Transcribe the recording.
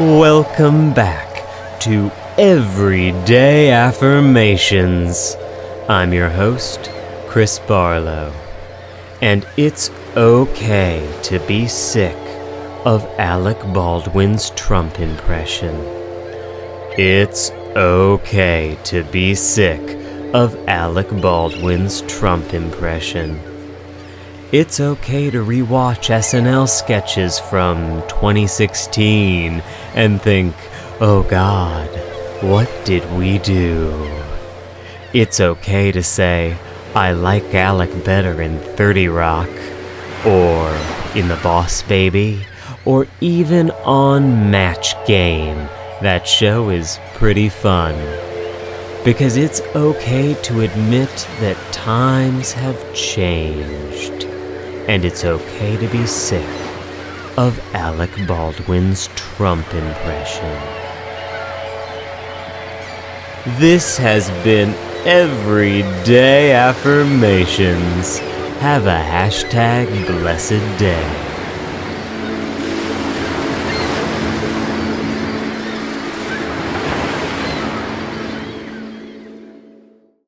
Welcome back to Everyday Affirmations. I'm your host, Chris Barlow. And it's okay to be sick of Alec Baldwin's Trump impression. It's okay to be sick of Alec Baldwin's Trump impression. It's okay to rewatch SNL sketches from 2016 and think, oh God, what did we do? It's okay to say, I like Alec better in 30 Rock, or in The Boss Baby, or even on Match Game. That show is pretty fun. Because it's okay to admit that times have changed and it's okay to be sick of Alec Baldwin's Trump impression. This has been Everyday Affirmations. Have a hashtag blessed day.